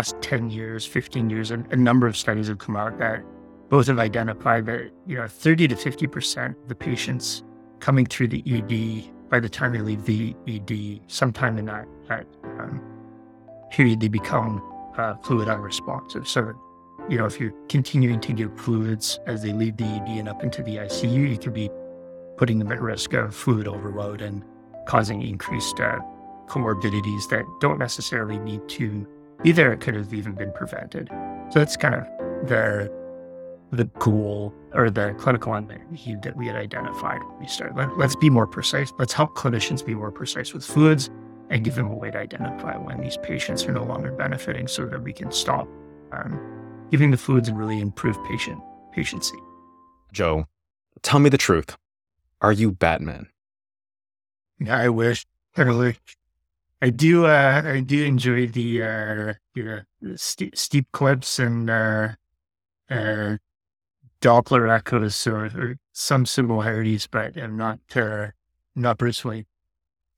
last 10 years, 15 years, a, number of studies have come out that both have identified that, you know, 30 to 50% of the patients coming through the ED by the time they leave the ED, sometime in that, that um, period, they become uh, fluid unresponsive. So, you know, if you're continuing to give fluids as they leave the ED and up into the ICU, you could be putting them at risk of fluid overload and causing increased uh, comorbidities that don't necessarily need to be there. It could have even been prevented. So that's kind of the the goal or the clinical unmet need that we had identified when we started. Let, us be more precise. Let's help clinicians be more precise with fluids and give them a way to identify when these patients are no longer benefiting so that we can stop um, giving the fluids and really improve patient patiency. Joe, tell me the truth. Are you Batman? Yeah, I wish. I I do. Uh, I do enjoy the uh, the, st- steep clips and uh, uh, Doppler echoes or, or, some similarities, but I'm not uh, not Bruce Wayne.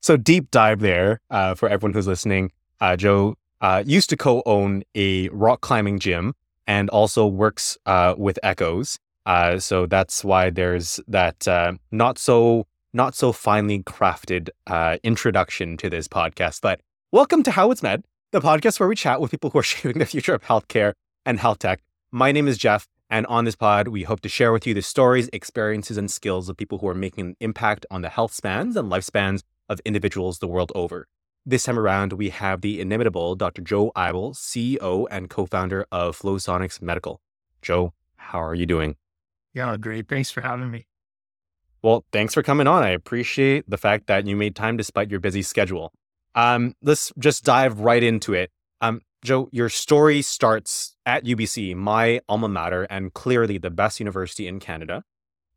So deep dive there uh, for everyone who's listening. Uh, Joe uh, used to co-own a rock climbing gym and also works uh, with Echoes. Uh, so that's why there's that uh, not so not so finely crafted uh, introduction to this podcast. But welcome to How It's Med, the podcast where we chat with people who are shaping the future of healthcare and health tech. My name is Geoff, and on this pod, we hope to share with you the stories, experiences, and skills of people who are making an impact on the health spans and lifespans of individuals the world over. This time around, we have the inimitable Dr. Joe Eibl, CEO and co founder of Flosonics Medical. Joe, how are you doing? Yeah, great. Thanks for having me. Well, thanks for coming on. I appreciate the fact that you made time despite your busy schedule. Um, let's just dive right into it. Um, Joe, your story starts at UBC, my alma mater, and clearly the best university in Canada.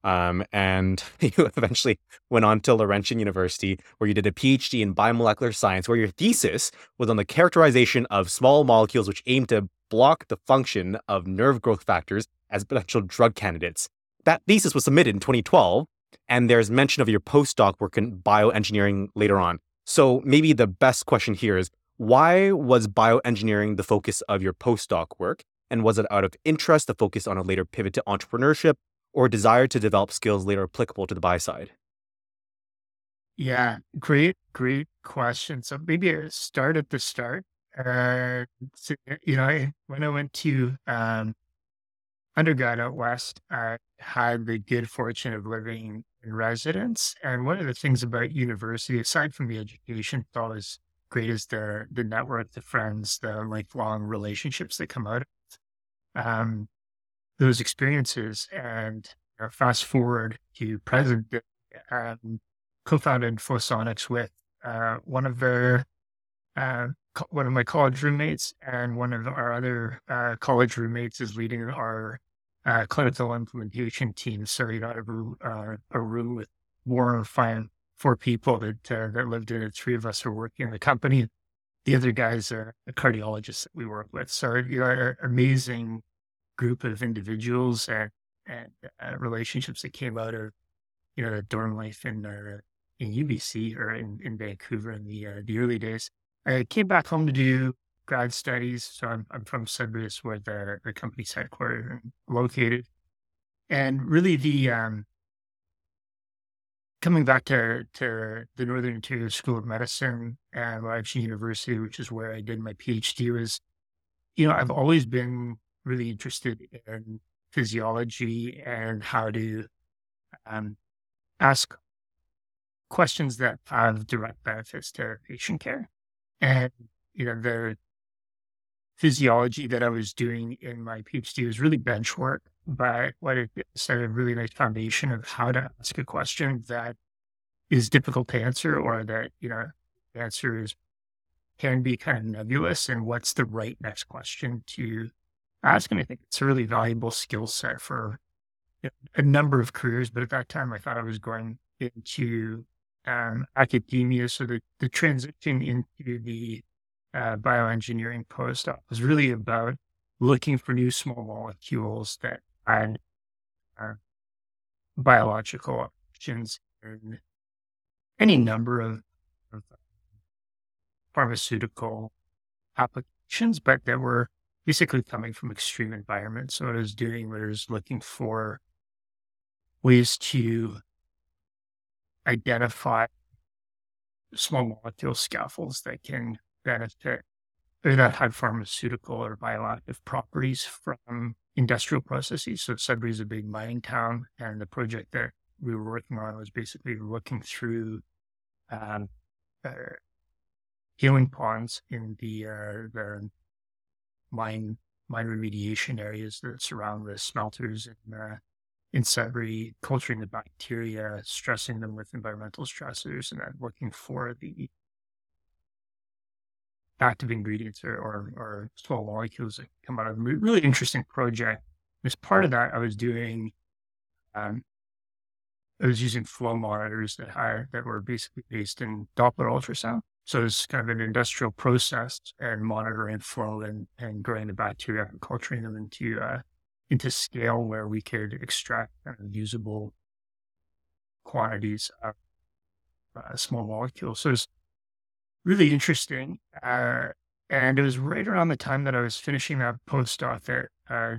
Um, and you eventually went on to Laurentian University, where you did a PhD in biomolecular science, where your thesis was on the characterization of small molecules which aim to block the function of nerve growth factors as potential drug candidates. That thesis was submitted in 2012, and there's mention of your postdoc work in bioengineering later on. So maybe the best question here is why was bioengineering the focus of your postdoc work? And was it out of interest to focus on a later pivot to entrepreneurship or desire to develop skills later applicable to the buy side? Yeah, great, great question. So maybe I start at the start. Uh, so, you know, I, when I went to um, undergrad out west, I had the good fortune of living in residence. And one of the things about university, aside from the education, thought was great is the the network, the friends, the lifelong relationships that come out of. Um, those experiences. And you know, fast forward to present, um, co-founded Flosonics with uh, one of their uh, co- one of my college roommates, and one of our other uh, college roommates is leading our uh, clinical implementation team. So you know, a, uh, a room with four or five four people that uh, that lived in it. Three of us are working in the company. The other guys are the cardiologists that we work with. So you know, an amazing group of individuals and and uh, relationships that came out of you know dorm life in uh, in UBC or in, in Vancouver in the uh, the early days. I came back home to do grad studies. So I'm I'm from Sudbury, where the the company's headquartered and located. And really, the um, coming back to, to the Northern Ontario School of Medicine and Laurentian University, which is where I did my PhD, was, you know, I've always been really interested in physiology and how to um, ask questions that have direct benefits to patient care. And, you know, the physiology that I was doing in my PhD was really bench work but what it set a really nice foundation of how to ask a question that is difficult to answer or that, you know, the answer is can be kind of nebulous and what's the right next question to ask. And I think it's a really valuable skill set for you know, a number of careers. But at that time, I thought I was going into um, academia. So the, the transition into the uh, bioengineering postdoc was really about looking for new small molecules that and uh, biological options and any number of, of pharmaceutical applications but that were basically coming from extreme environments. So what I was doing was looking for ways to identify small molecule scaffolds that can benefit or that had pharmaceutical or bioactive properties from industrial processes. So Sudbury is a big mining town, and the project that we were working on was basically looking through um, uh, tailing ponds in the uh, the mine mine remediation areas that surround the smelters in uh, in Sudbury, culturing the bacteria, stressing them with environmental stressors, and then looking for the active ingredients or, or, or small molecules that come out of a really interesting project. As part of that, I was doing, um, I was using flow monitors that that were basically based in Doppler ultrasound. So it's kind of an industrial process and monitoring flow and, and growing the bacteria and culturing them into uh, into scale where we could extract kind of usable quantities of uh, small molecules. So it's really interesting. Uh, and it was right around the time that I was finishing that postdoc that uh,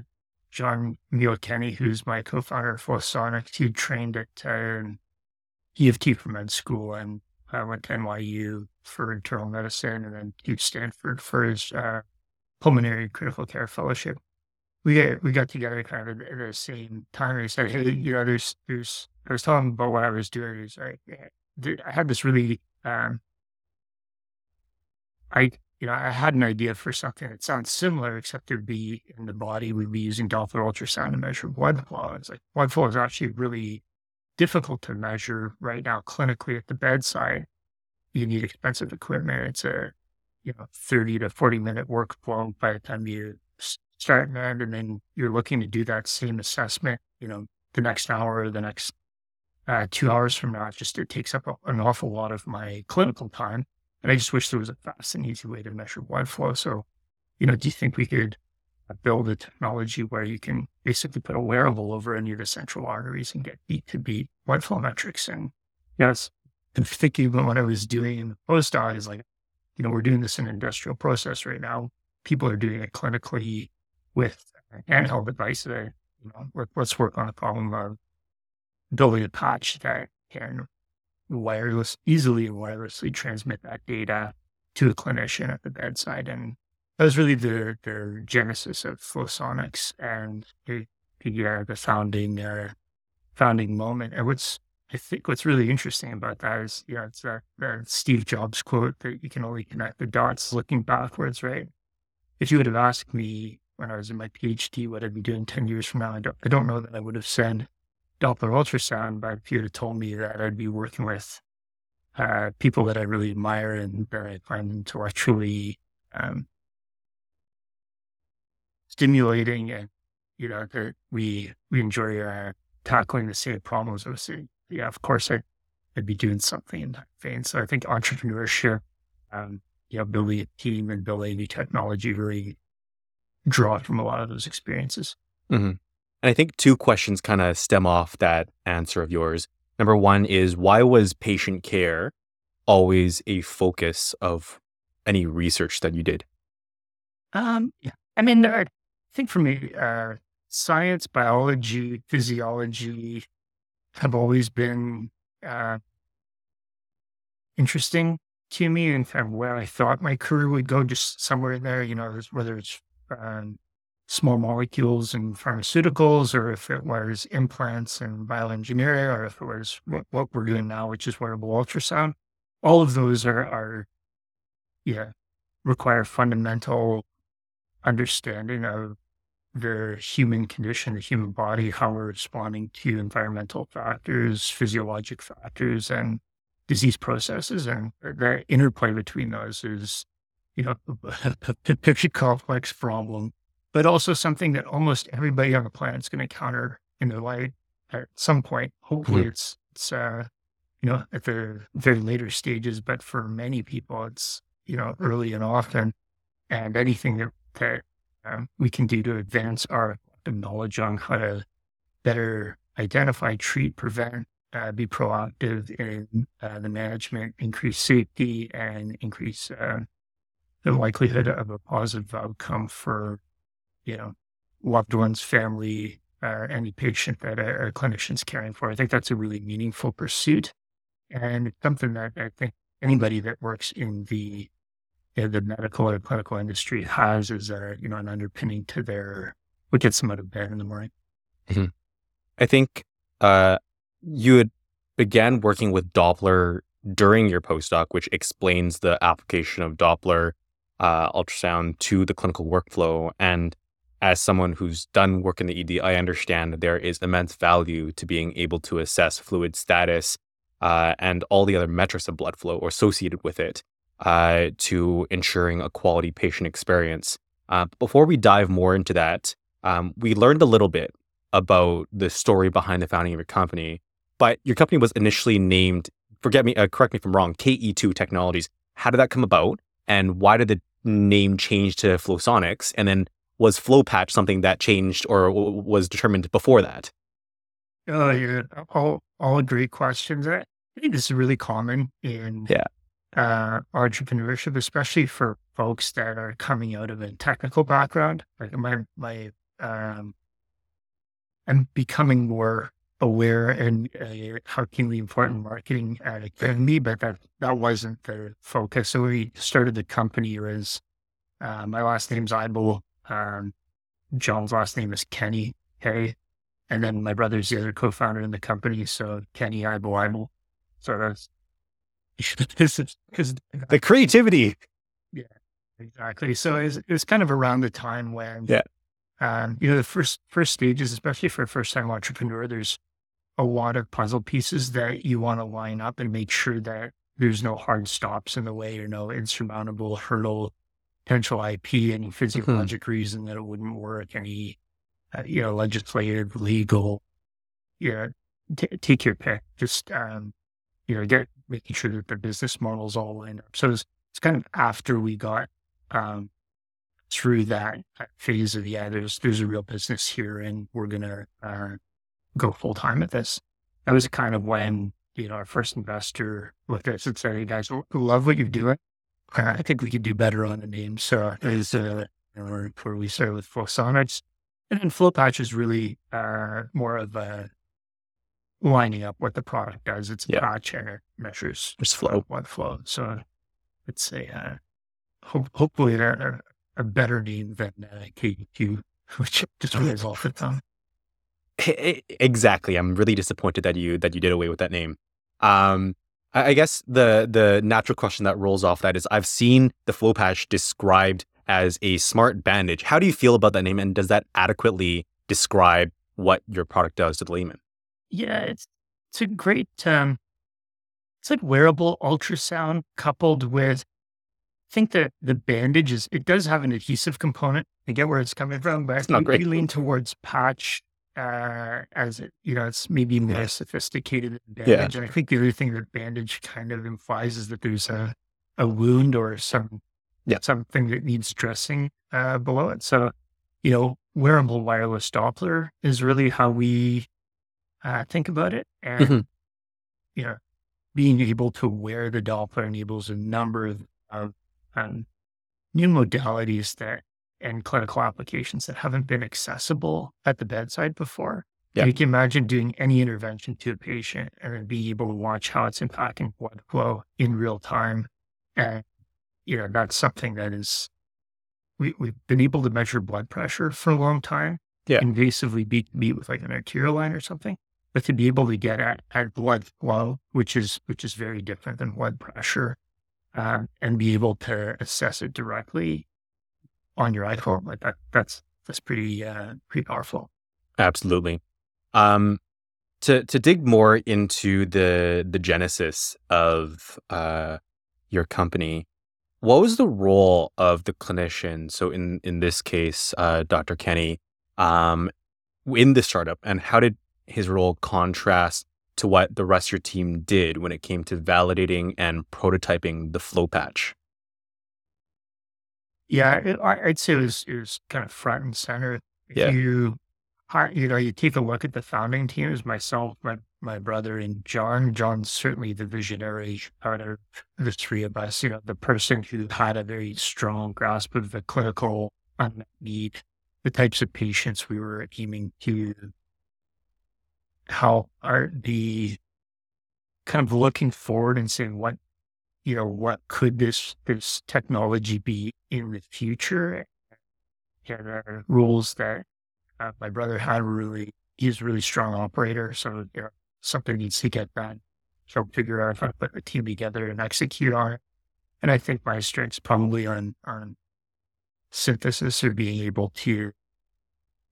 John Neil Kenny, who's my co-founder for Flosonics, he trained at uh, U of T for med school and I went to NYU for internal medicine and then to Stanford for his uh, pulmonary critical care fellowship. We got, we got together kind of at the same time. He said, "Hey, you know, there's there's." I was telling him about what I was doing. He's like, "Dude, I had this really um, I, you know, I had an idea for something that sounds similar, except would be in the body. We'd be using Doppler ultrasound to measure blood flow. It's like blood flow is actually really difficult to measure right now clinically at the bedside. You need expensive equipment. It's a, you know, 30 to 40 minute workflow by the time you start and. And then you're looking to do that same assessment, you know, the next hour or the next uh, two hours from now. It just, it takes up an awful lot of my clinical time. And I just wish there was a fast and easy way to measure blood flow. So, you know, do you think we could uh, build a technology where you can basically put a wearable over any of the central arteries and get beat to beat blood flow metrics? And yes, and thinking about what I was doing in the postdoc is like, you know, we're doing this in an industrial process right now. People are doing it clinically with handheld devices. You know, let's work on a problem of building a patch that can wireless, easily wirelessly transmit that data to a clinician at the bedside. And that was really the, the genesis of Flosonics and the, the, the founding, uh, founding moment. And what's, I think what's really interesting about that is, you know, it's a Steve Jobs quote that you can only connect the dots looking backwards, right? If you would have asked me when I was in my PhD what I'd be doing 10 years from now, I don't, I don't know that I would have said Doppler ultrasound, you had told me that I'd be working with uh, people that I really admire and I find intellectually um, stimulating, and you know that we we enjoy uh, tackling the same problems. I was saying, yeah, of course I, would be doing something in that vein. So I think entrepreneurship, um, you know, building a team and building new technology really draw from a lot of those experiences. Mm-hmm. And I think two questions kind of stem off that answer of yours. Number one is why was patient care always a focus of any research that you did? Um, yeah. I mean, I think for me, uh, science, biology, physiology have always been uh, interesting to me and where I thought my career would go, just somewhere in there, you know, whether it's um, small molecules and pharmaceuticals, or if it was implants and bioengineering, or if it was what, what we're doing now, which is wearable ultrasound. All of those are, are yeah, require fundamental understanding of the human condition, the human body, how we're responding to environmental factors, physiologic factors, and disease processes. And the interplay between those is, you know, a pretty complex problem but also something that almost everybody on the planet is going to encounter in their life at some point. Hopefully, mm-hmm. it's it's uh, you know at the very later stages, but for many people, it's you know early and often. And anything that that um, we can do to advance our knowledge on how to better identify, treat, prevent, uh, be proactive in uh, the management, increase safety, and increase uh, the likelihood of a positive outcome for, you know, loved ones, family, any patient that a, a clinician's caring for. I think that's a really meaningful pursuit. And it's something that I think anybody that works in the know, the medical or clinical industry has as a you know an underpinning to their what gets them out of bed in the morning. Mm-hmm. I think uh, you had began working with Doppler during your postdoc, which explains the application of Doppler uh, ultrasound to the clinical workflow. And as someone who's done work in the ED, I understand that there is immense value to being able to assess fluid status uh, and all the other metrics of blood flow or associated with it uh, to ensuring a quality patient experience. Uh, before we dive more into that, um, we learned a little bit about the story behind the founding of your company. But your company was initially named, forget me, uh, correct me if I'm wrong, KE2 Technologies. How did that come about? And why did the name change to Flosonics? And then was FloPatch something that changed or w- was determined before that? Oh, yeah. All, all great questions. I think this is really common in yeah. uh, entrepreneurship, especially for folks that are coming out of a technical background. Like my, my, um, I'm becoming more aware and uh, how keenly important marketing uh, can be, but that, that wasn't the focus. So we started the company as uh, my last name's Eibl. Um, John's last name is Kenny K. And then my brother's the other co-founder in the company. So Kenny Eibl Eibl. So that's because the creativity. Yeah, exactly. So it's it's kind of around the time when yeah. Um, you know, the first first stages, especially for a first time entrepreneur, there's a lot of puzzle pieces that you want to line up and make sure that there's no hard stops in the way or no insurmountable hurdle, potential IP, any physiologic mm-hmm. reason that it wouldn't work, any, uh, you know, legislative, legal, yeah, t- take your pick. Just, um, you know, get making sure that the business models all line up. So it's, it's kind of after we got, um, through that phase of, yeah, there's, there's a real business here and we're going to, uh, go full time at this. That was kind of when, you know, our first investor looked at us and said, Hey guys, love what you're doing. I think we could do better on the name. So is uh, where we started with Flosonics. And then FloPatch is really uh, more of a lining up what the product does. It's a yeah. patch and it measures just flow. Blood flow. So it's a, uh, ho- hopefully a, a better name than uh, KE2, which just rolls off the tongue. Exactly. I'm really disappointed that you that you did away with that name. Um, I, guess the the natural question that rolls off that is I've seen the FloPatch described as a smart bandage. How do you feel about that name, and does that adequately describe what your product does to the layman? Yeah, it's it's a great um, it's like wearable ultrasound coupled with I think that the bandage is it does have an adhesive component. I get where it's coming from, but it's not great. lean towards patch uh, as it, you know, it's maybe more sophisticated than bandage. Yeah. And I think the other thing that bandage kind of implies is that there's a, a wound or some yeah. something that needs dressing uh, below it. So, you know, wearable wireless Doppler is really how we uh, think about it. And, mm-hmm. you know, being able to wear the Doppler enables a number of, of um, new modalities that and clinical applications that haven't been accessible at the bedside before. Yeah. You can imagine doing any intervention to a patient and then being able to watch how it's impacting blood flow in real time. And, you know, that's something that is, we, we've been able to measure blood pressure for a long time. Yeah. Invasively beat, beat with like an arterial line or something. But to be able to get at, at blood flow, which is, which is very different than blood pressure, um, and be able to assess it directly on your iPhone. Like that, that's that's pretty uh, pretty powerful. Absolutely. Um, to to dig more into the the genesis of uh, your company, what was the role of the clinician? So in in this case, uh, Dr. Kenny, um, in the startup, and how did his role contrast to what the rest of your team did when it came to validating and prototyping the FloPatch? Yeah, it, I'd say it was, it was kind of front and center. Yeah. You, you know, you take a look at the founding team as myself, my, my brother and John. John's certainly the visionary part of the three of us, you know, the person who had a very strong grasp of the clinical unmet need, the types of patients we were aiming to help are the kind of looking forward and saying what you know what could this this technology be in the future? And are rules that uh, my brother had really he's a really strong operator so you know, something needs to get done so figure out if I put a team together and execute on it. And i think my strengths probably on on synthesis or being able to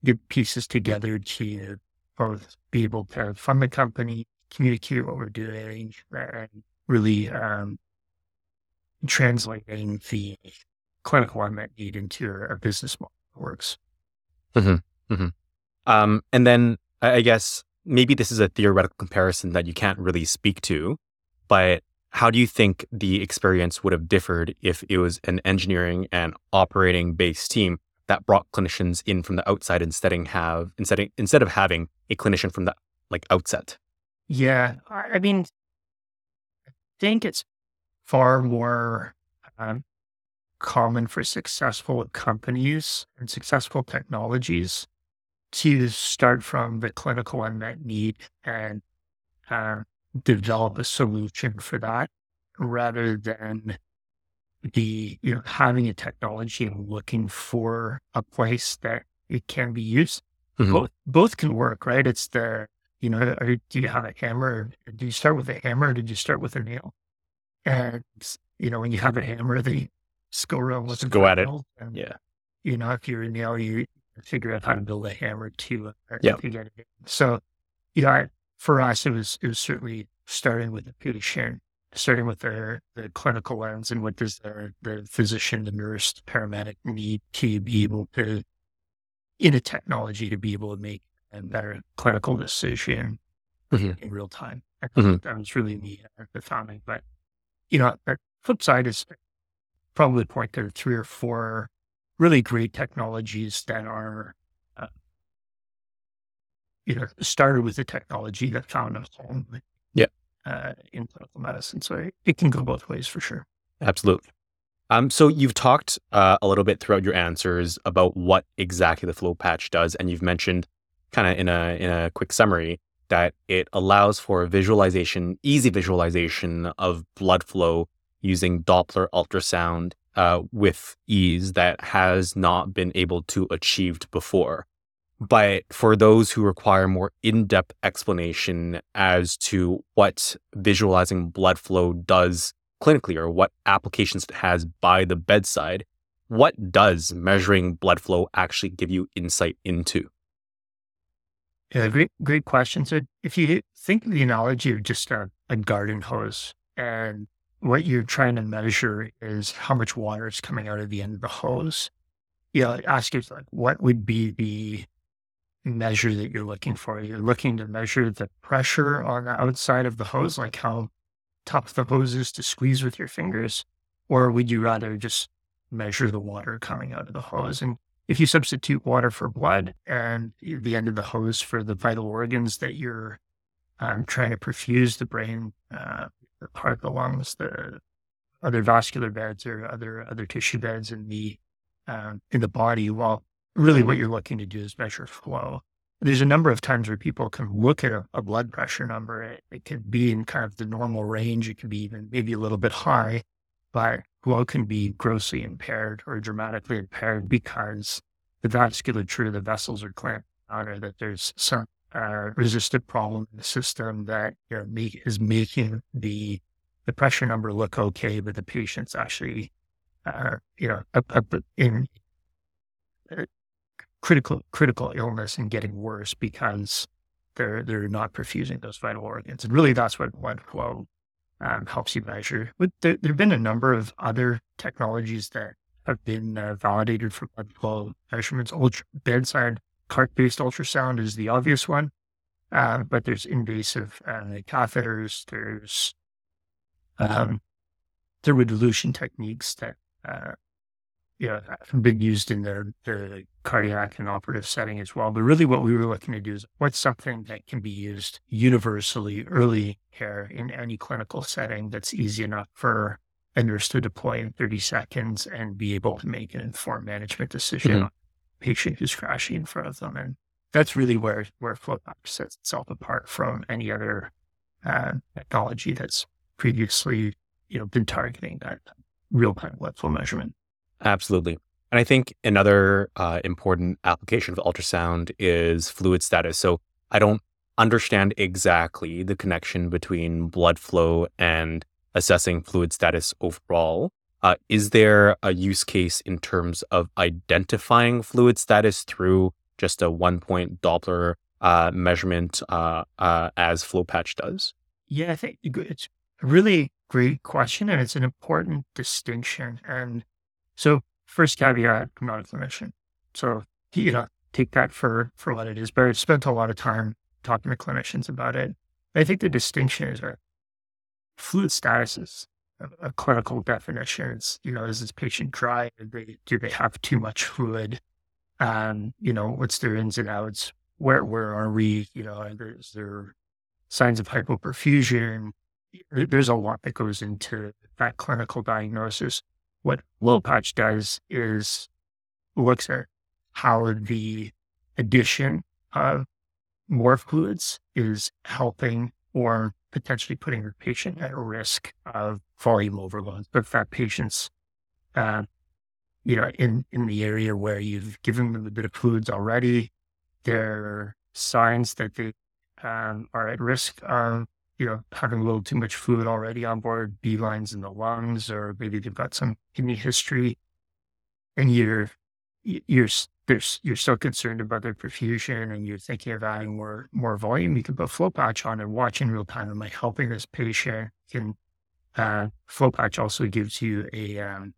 get pieces together to both be able to fund the company communicate what we're doing and really um, translating the clinical unmet need into a business model that works. Mm-hmm. Mm-hmm. Um, and then I guess maybe this is a theoretical comparison that you can't really speak to, but how do you think the experience would have differed if it was an engineering and operating based team that brought clinicians in from the outside instead of have instead of, instead of having a clinician from the like outset? Yeah, I mean, I think it's far more um, common for successful companies and successful technologies to start from the clinical unmet need and uh, develop a solution for that rather than the you know having a technology and looking for a place that it can be used. Mm-hmm. Both both can work, right? It's the you know, are, do you have a hammer? Do you start with a hammer or did you start with a nail? And, you know, when you have a hammer, the around with go at it. And, yeah. You know, if you're a nail, you figure out how to build a hammer to, uh, yeah. to get it. So, you know, for us, it was, it was certainly starting with the patient, starting with the, the clinical lens and what does the, the physician, the nurse, the paramedic need to be able to, in a technology to be able to make and better clinical decision mm-hmm. in real time. Mm-hmm. That was really the, uh, the founding. But, you know, the flip side is probably the point to three or four really great technologies that are, uh, you know, started with the technology that found a home yeah. Uh, in clinical medicine. So it, it can go both ways for sure. Absolutely. Um, so you've talked uh, a little bit throughout your answers about what exactly the FloPatch does, and you've mentioned kind of in a in a quick summary that it allows for visualization, easy visualization of blood flow using Doppler ultrasound uh, with ease that has not been able to achieved before. But for those who require more in depth explanation as to what visualizing blood flow does clinically or what applications it has by the bedside, what does measuring blood flow actually give you insight into? Yeah, great, great question. So if you think of the analogy of just a, a garden hose and what you're trying to measure is how much water is coming out of the end of the hose, you know, ask yourself, like, what would be the measure that you're looking for? You're looking to measure the pressure on the outside of the hose, like how tough the hose is to squeeze with your fingers, or would you rather just measure the water coming out of the hose? And if you substitute water for blood and the end of the hose for the vital organs that you're um, trying to perfuse the brain, uh, the heart, the lungs, the other vascular beds or other other tissue beds in the um, in the body, well, really what you're looking to do is measure flow. There's a number of times where people can look at a, a blood pressure number. It, it can be in kind of the normal range. It can be even maybe a little bit high, but flow can be grossly impaired or dramatically impaired because the vasculature, of the vessels are clamped on, or that there's some uh, resistant problem in the system that you know, make, is making the the pressure number look okay, but the patient's actually, uh, you know, up, up in uh, critical critical illness and getting worse because they're they're not perfusing those vital organs. And really, that's what blood flow um, helps you measure. But there, have been a number of other technologies that have been uh, validated for blood flow measurements. Ultra, bedside cart-based ultrasound is the obvious one, uh, but there's invasive uh, catheters. There's um, thermodilution techniques that uh, you know, been used in the, the cardiac and operative setting as well. But really what we were looking to do is what's something that can be used universally early care in any clinical setting that's easy enough for a nurse to deploy in 30 seconds and be able to make an informed management decision mm-hmm. on a patient who's crashing in front of them. And that's really where, where FloPatch sets itself apart from any other uh, technology that's previously, you know, been targeting that real-time blood flow measurement. Absolutely. And I think another uh, important application of ultrasound is fluid status. So I don't understand exactly the connection between blood flow and assessing fluid status overall. Uh, is there a use case in terms of identifying fluid status through just a one point Doppler uh, measurement uh, uh as FloPatch does? Yeah, I think it's a really great question and it's an important distinction. And so first caveat, I'm not a clinician. So, you know, take that for, for what it is. But I've spent a lot of time talking to clinicians about it. I think the distinction is fluid status is a, a clinical definition. It's, you know, is this patient dry? Do they, do they have too much fluid? Um, you know, what's their ins and outs? Where, where are we? You know, is there signs of hypoperfusion? There's a lot that goes into that clinical diagnosis. What FloPatch does is looks at how the addition of more fluids is helping or potentially putting your patient at risk of volume overload. But that patient's, uh, you know, in, in the area where you've given them a bit of fluids already, there are signs that they um, are at risk of you know, having a little too much fluid already on board, B lines in the lungs, or maybe they've got some kidney history, and you're you're there's, you're so concerned about their perfusion and you're thinking of adding more more volume, you can put FloPatch on and watch in real time. Am I helping this patient? Can uh, FloPatch also gives you a um,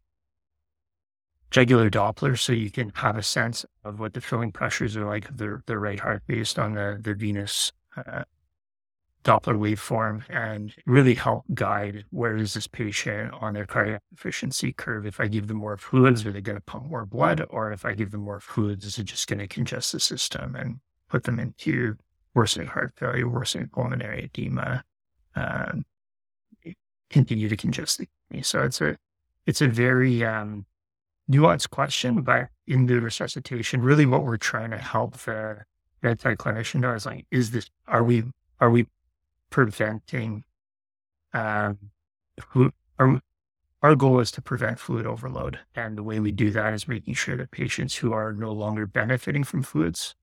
jugular Doppler, so you can have a sense of what the filling pressures are like of their, their right heart based on the, the venous uh, Doppler waveform and really help guide where is this patient on their cardiac efficiency curve. If I give them more fluids, are they going to pump more blood? Or if I give them more fluids, is it just going to congest the system and put them into worsening heart failure, worsening pulmonary edema, um, continue to congest the kidney? So it's a it's a very um, nuanced question, but in the resuscitation, really what we're trying to help the bedside clinician know is like, is this are we are we preventing fluid, our, our goal is to prevent fluid overload. And the way we do that is making sure that patients who are no longer benefiting from fluids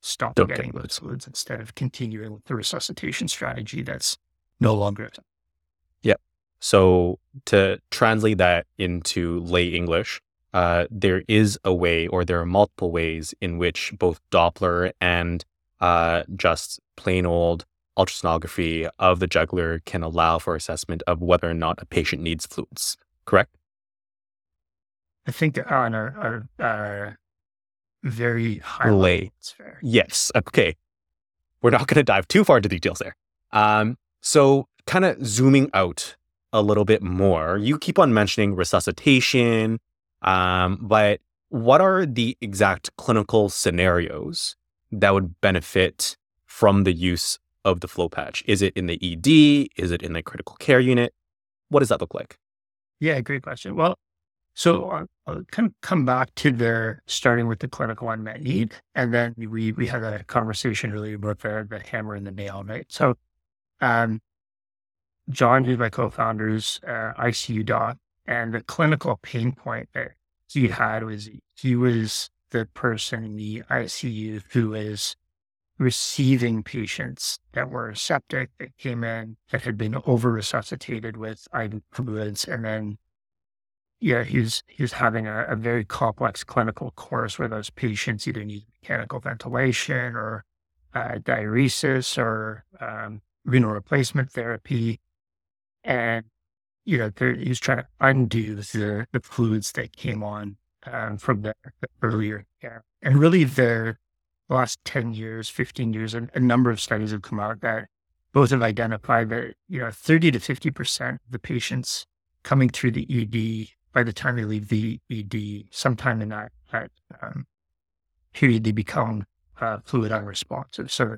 stop Don't getting those fluids instead of continuing with the resuscitation strategy that's no longer. Yep. So to translate that into lay English, uh, there is a way, or there are multiple ways in which both Doppler and uh, just plain old ultrasonography of the jugular can allow for assessment of whether or not a patient needs fluids, correct? I think on a, a, a very high lay. Yes. Okay. We're not going to dive too far into details there. Um, so, kind of zooming out a little bit more, you keep on mentioning resuscitation, um, but what are the exact clinical scenarios that would benefit from the use of the FloPatch? Is it in the ED? Is it in the critical care unit? What does that look like? Yeah, great question. Well, so I'll, I'll kind of come back to there, starting with the clinical unmet need, and then we we had a conversation earlier about the, the hammer and the nail, right? So, um, John, who's my co-founder's uh, ICU doc, and the clinical pain point that he had was he was the person in the ICU who is receiving patients that were septic that came in that had been over resuscitated with IV fluids. And then, yeah, he's, he's having a, a, very complex clinical course where those patients either need mechanical ventilation or uh, diuresis or um, renal replacement therapy. And, you know, he's trying to undo the, the fluids that came on um, from the, the earlier care. And really, the the last 10 years, 15 years, a, a number of studies have come out that both have identified that, you know, 30 to 50% of the patients coming through the ED by the time they leave the ED, sometime in that, that um, period, they become uh, fluid unresponsive. So,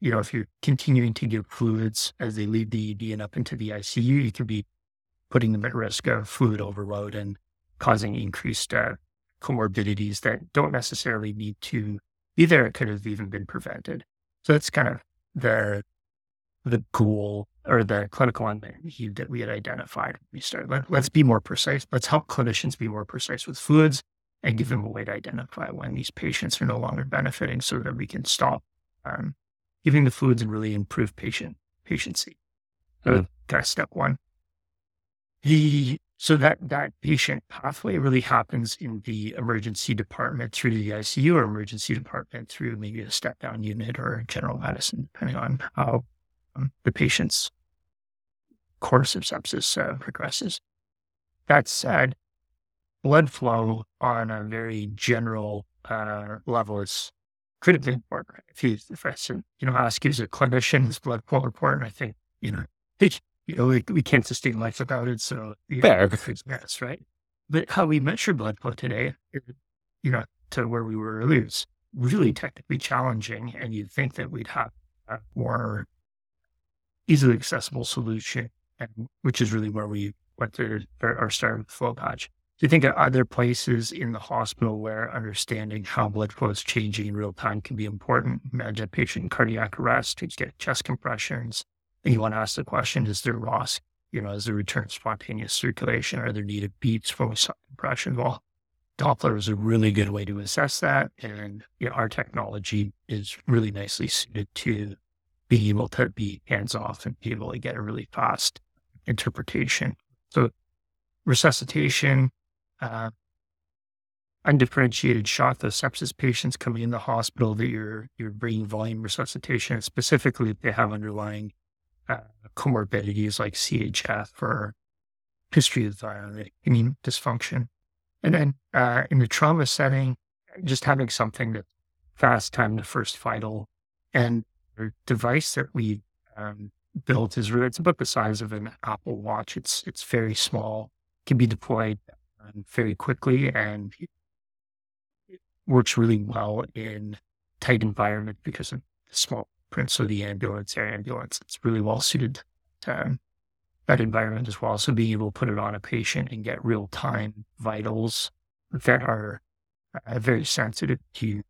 you know, if you're continuing to give fluids as they leave the ED and up into the ICU, you could be putting them at risk of fluid overload and causing increased uh, comorbidities that don't necessarily need to be there. It could have even been prevented. So that's kind of the the goal or the clinical unmet need that we had identified. We started. Let, let's be more precise. Let's help clinicians be more precise with fluids and give them a way to identify when these patients are no longer benefiting, so that we can stop um, giving the fluids and really improve patient patiency. So mm. that's step one. The so that that patient pathway really happens in the emergency department through the ICU or emergency department through maybe a step down unit or general medicine, depending on how um, the patient's course of sepsis uh, progresses. That said, blood flow on a very general uh, level is critically important. If you, if I you know, ask you as a clinician, is blood flow important? I think, you know, you know, we, we can't sustain life without it. So, fair. Yes, right. But how we measure blood flow today, eh, you know, to where we were earlier is really technically challenging. And you'd think that we'd have a more easily accessible solution, and which is really where we went to our start with FloPatch. Do you think of other places in the hospital where understanding how blood flow is changing in real time can be important? Imagine a patient in cardiac arrest who's getting chest compressions, and you want to ask the question, is there ROSC, you know, is there return spontaneous circulation? Are there needed beats for compression? Well, Doppler is a really good way to assess that. And you know, our technology is really nicely suited to being able to be hands off and be able to get a really fast interpretation. So resuscitation, uh, undifferentiated shock, those sepsis patients coming in the hospital that you're, you're bringing volume resuscitation, specifically if they have underlying uh, comorbidities like CHF or history of immune dysfunction. And then uh, in the trauma setting, just having something that fast time to first vital and the device that we um, built is really, it's about the size of an Apple Watch. It's, it's very small, can be deployed um, very quickly and it works really well in tight environment because of the small Prince of the ambulance, air ambulance. It's really well suited to that environment as well. So being able to put it on a patient and get real time vitals that are uh, very sensitive to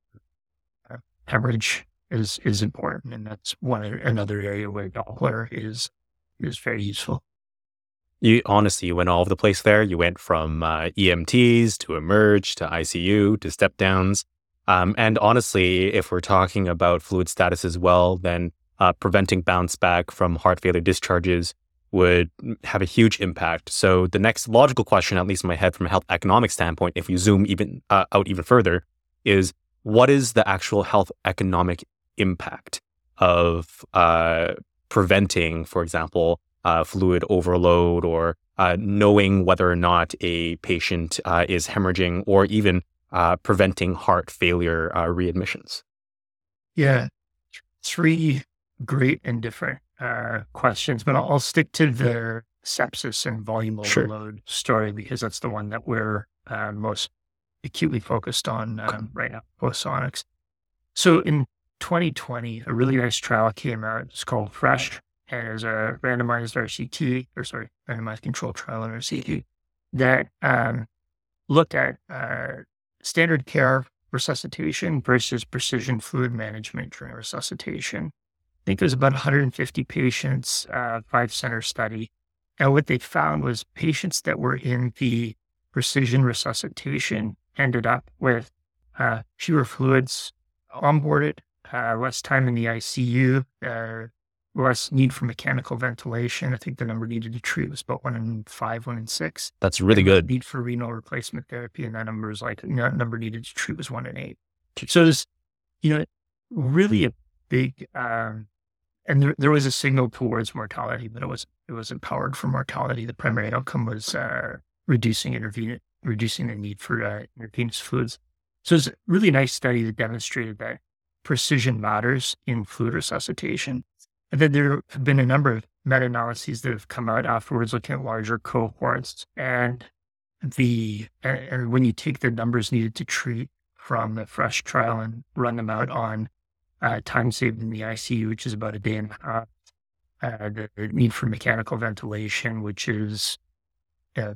uh, hemorrhage is is important, and that's one another area where Doppler is is very useful. You honestly, you went all over the place there. You went from uh, EMTs to emerge to ICU to step downs. Um, and honestly, if we're talking about fluid status as well, then uh, preventing bounce back from heart failure discharges would have a huge impact. So the next logical question, at least in my head from a health economic standpoint, if you zoom even uh, out even further, is what is the actual health economic impact of uh, preventing, for example, uh, fluid overload or uh, knowing whether or not a patient uh, is hemorrhaging or even uh, preventing heart failure uh, readmissions? Yeah, three great and different uh, questions, but I'll, I'll, stick to the sepsis and volume overload sure. story because that's the one that we're uh, most acutely focused on um, right now, Flosonics. So in 2020, a really nice trial came out. It's called FRESH, and it's a randomized RCT, or sorry, randomized control trial in RCT that um, looked at uh, standard care resuscitation versus precision fluid management during resuscitation. I think there's about 150 patients, uh, five center study. And what they found was patients that were in the precision resuscitation ended up with uh, fewer fluids onboarded, uh, less time in the ICU, uh, less need for mechanical ventilation. I think the number needed to treat was about one in five, one in six. That's really good. Need for renal replacement therapy, and that number is like that number needed to treat was one in eight. So there's, you know, really a big, um, and there, there was a signal towards mortality, but it was it was empowered for mortality. The primary outcome was uh, reducing intervenient, reducing the need for uh, intravenous fluids. So it's a really nice study that demonstrated that precision matters in fluid resuscitation. And then there have been a number of meta analyses that have come out afterwards looking at larger cohorts. And the uh, when you take the numbers needed to treat from the fresh trial and run them out on uh, time saved in the ICU, which is about a day and a half, uh, the need for mechanical ventilation, which is uh,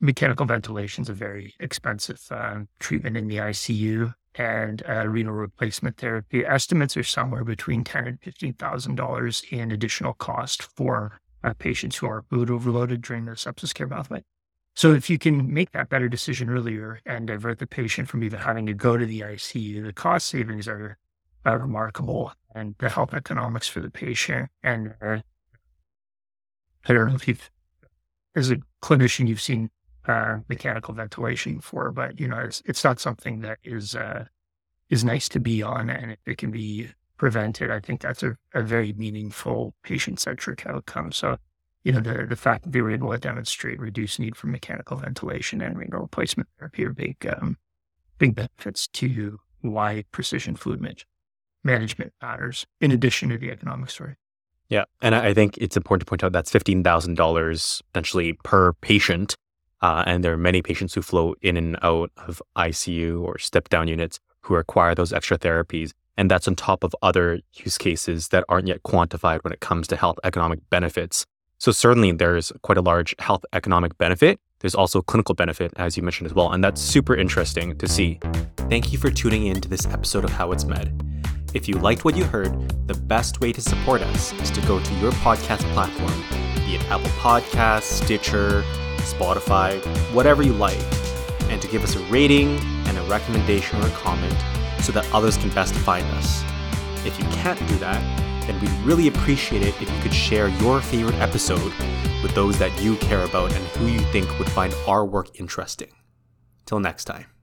mechanical ventilation is a very expensive uh, treatment in the ICU, and uh, renal replacement therapy. Estimates are somewhere between ten and fifteen thousand dollars in additional cost for uh, patients who are fluid overloaded during their sepsis care pathway. So if you can make that better decision earlier and divert the patient from even having to go to the ICU, the cost savings are, are remarkable and the health economics for the patient. And uh, I don't know if you've, as a clinician, you've seen uh, mechanical ventilation for, but you know, it's, it's not something that is, uh, is nice to be on and if it can be prevented, I think that's a, a very meaningful patient centric outcome. So you know, the, the fact that they were able to demonstrate reduced need for mechanical ventilation and renal replacement therapy are big, um, big benefits to why precision fluid management matters in addition to the economic story. Yeah. And I think it's important to point out that's $15,000 potentially per patient. Uh, and there are many patients who flow in and out of ICU or step down units who require those extra therapies. And that's on top of other use cases that aren't yet quantified when it comes to health economic benefits so certainly there's quite a large health economic benefit. There's also clinical benefit, as you mentioned as well. And that's super interesting to see. Thank you for tuning in to this episode of How It's Med. If you liked what you heard, the best way to support us is to go to your podcast platform, be it Apple Podcasts, Stitcher, Spotify, whatever you like, and to give us a rating and a recommendation or a comment so that others can best find us. If you can't do that, then we'd really appreciate it if you could share your favorite episode with those that you care about and who you think would find our work interesting. Till next time.